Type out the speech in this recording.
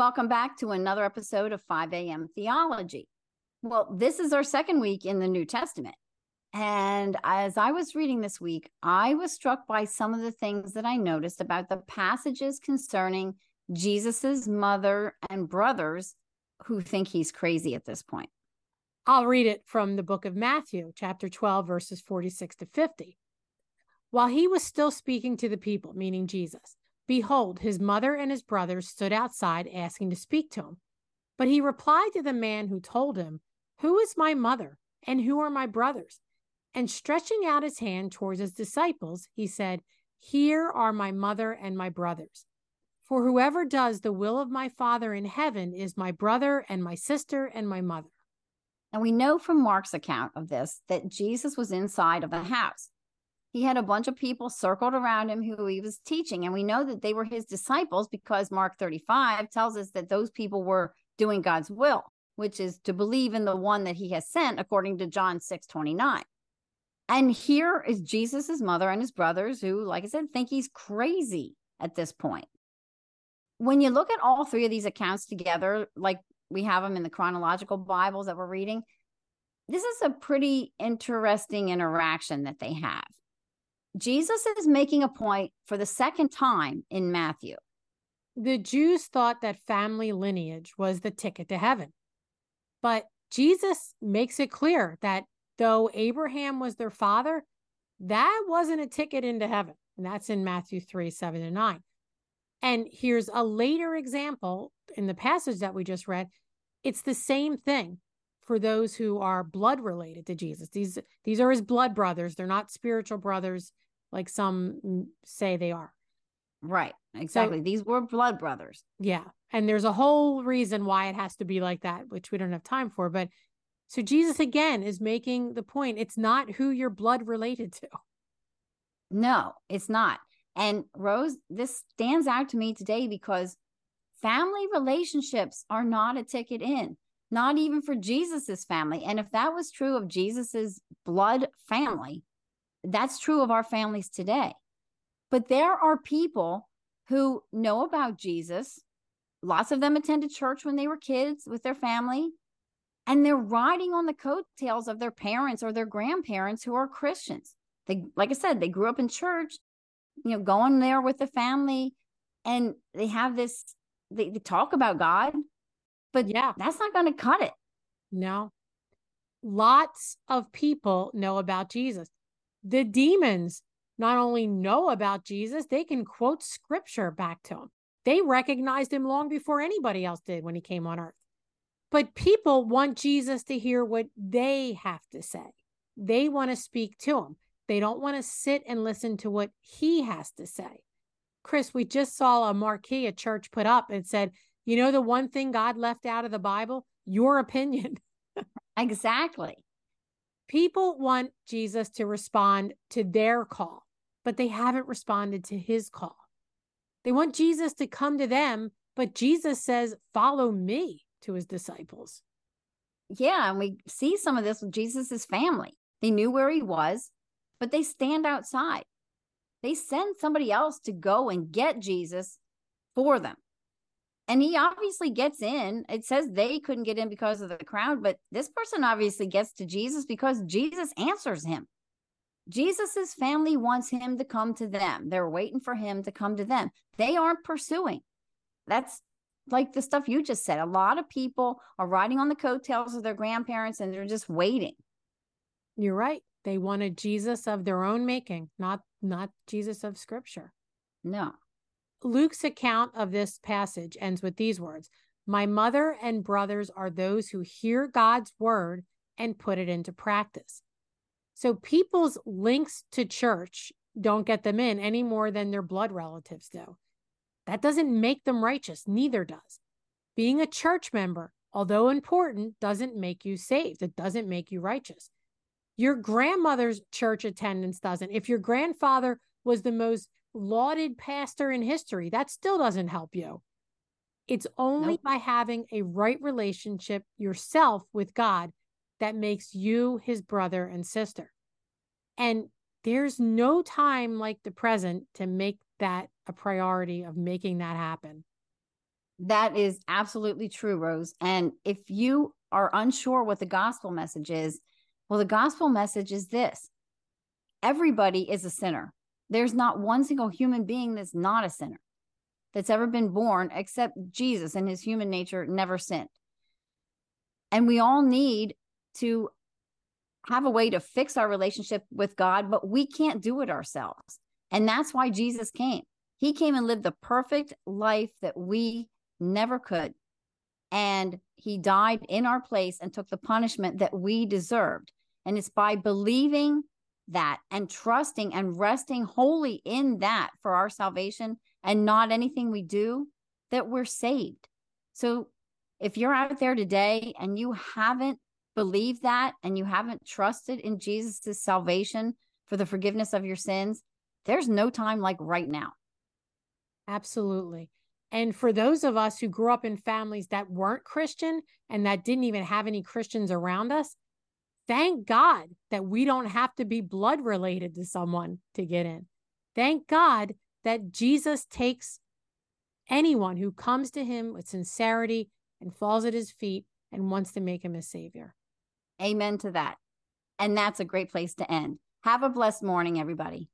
Welcome back to another episode of 5 a.m. Theology. Well, this is our second week in the New Testament. And as I was reading this week, I was struck by some of the things that I noticed about the passages concerning Jesus's mother and brothers who think he's crazy at this point. I'll read it from the book of Matthew, chapter 12, verses 46 to 50. While he was still speaking to the people, meaning Jesus, Behold, his mother and his brothers stood outside asking to speak to him. But he replied to the man who told him, Who is my mother, and who are my brothers? And stretching out his hand towards his disciples, he said, Here are my mother and my brothers. For whoever does the will of my Father in heaven is my brother and my sister and my mother. And we know from Mark's account of this that Jesus was inside of the house he had a bunch of people circled around him who he was teaching. And we know that they were his disciples because Mark 35 tells us that those people were doing God's will, which is to believe in the one that he has sent, according to John 6 29. And here is Jesus's mother and his brothers, who, like I said, think he's crazy at this point. When you look at all three of these accounts together, like we have them in the chronological Bibles that we're reading, this is a pretty interesting interaction that they have. Jesus is making a point for the second time in Matthew. The Jews thought that family lineage was the ticket to heaven. But Jesus makes it clear that though Abraham was their father, that wasn't a ticket into heaven. And that's in Matthew 3 7 and 9. And here's a later example in the passage that we just read. It's the same thing for those who are blood related to Jesus. These these are his blood brothers. They're not spiritual brothers like some say they are. Right. Exactly. So, These were blood brothers. Yeah. And there's a whole reason why it has to be like that, which we don't have time for. But so Jesus again is making the point it's not who you're blood related to. No, it's not. And Rose, this stands out to me today because family relationships are not a ticket in, not even for Jesus's family. And if that was true of Jesus's blood family, that's true of our families today. But there are people who know about Jesus. Lots of them attended church when they were kids with their family, and they're riding on the coattails of their parents or their grandparents who are Christians. They, like I said, they grew up in church, you know, going there with the family, and they have this, they, they talk about God, but yeah, that's not going to cut it. No. Lots of people know about Jesus the demons not only know about Jesus, they can quote scripture back to him. They recognized him long before anybody else did when he came on earth. But people want Jesus to hear what they have to say. They want to speak to him. They don't want to sit and listen to what he has to say. Chris, we just saw a marquee a church put up and said, you know, the one thing God left out of the Bible? Your opinion. exactly. People want Jesus to respond to their call, but they haven't responded to his call. They want Jesus to come to them, but Jesus says, Follow me to his disciples. Yeah, and we see some of this with Jesus's family. They knew where he was, but they stand outside. They send somebody else to go and get Jesus for them and he obviously gets in. It says they couldn't get in because of the crowd, but this person obviously gets to Jesus because Jesus answers him. Jesus's family wants him to come to them. They're waiting for him to come to them. They aren't pursuing. That's like the stuff you just said. A lot of people are riding on the coattails of their grandparents and they're just waiting. You're right. They wanted Jesus of their own making, not not Jesus of scripture. No. Luke's account of this passage ends with these words My mother and brothers are those who hear God's word and put it into practice. So people's links to church don't get them in any more than their blood relatives do. That doesn't make them righteous, neither does. Being a church member, although important, doesn't make you saved. It doesn't make you righteous. Your grandmother's church attendance doesn't. If your grandfather was the most lauded pastor in history. That still doesn't help you. It's only nope. by having a right relationship yourself with God that makes you his brother and sister. And there's no time like the present to make that a priority of making that happen. That is absolutely true, Rose. And if you are unsure what the gospel message is, well, the gospel message is this everybody is a sinner. There's not one single human being that's not a sinner that's ever been born except Jesus and his human nature never sinned. And we all need to have a way to fix our relationship with God, but we can't do it ourselves. And that's why Jesus came. He came and lived the perfect life that we never could. And he died in our place and took the punishment that we deserved. And it's by believing that and trusting and resting wholly in that for our salvation and not anything we do that we're saved. So if you're out there today and you haven't believed that and you haven't trusted in Jesus' salvation for the forgiveness of your sins, there's no time like right now. Absolutely. And for those of us who grew up in families that weren't Christian and that didn't even have any Christians around us, thank God that we don't have to be blood related to someone to get in. Thank God that Jesus takes anyone who comes to him with sincerity and falls at his feet and wants to make him a savior. Amen to that. And that's a great place to end. Have a blessed morning, everybody.